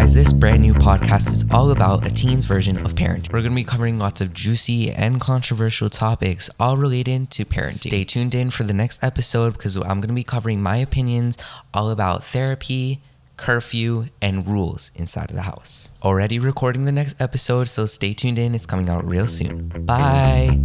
Guys, this brand new podcast is all about a teen's version of parenting. We're going to be covering lots of juicy and controversial topics, all related to parenting. Stay tuned in for the next episode because I'm going to be covering my opinions all about therapy, curfew, and rules inside of the house. Already recording the next episode, so stay tuned in. It's coming out real soon. Bye.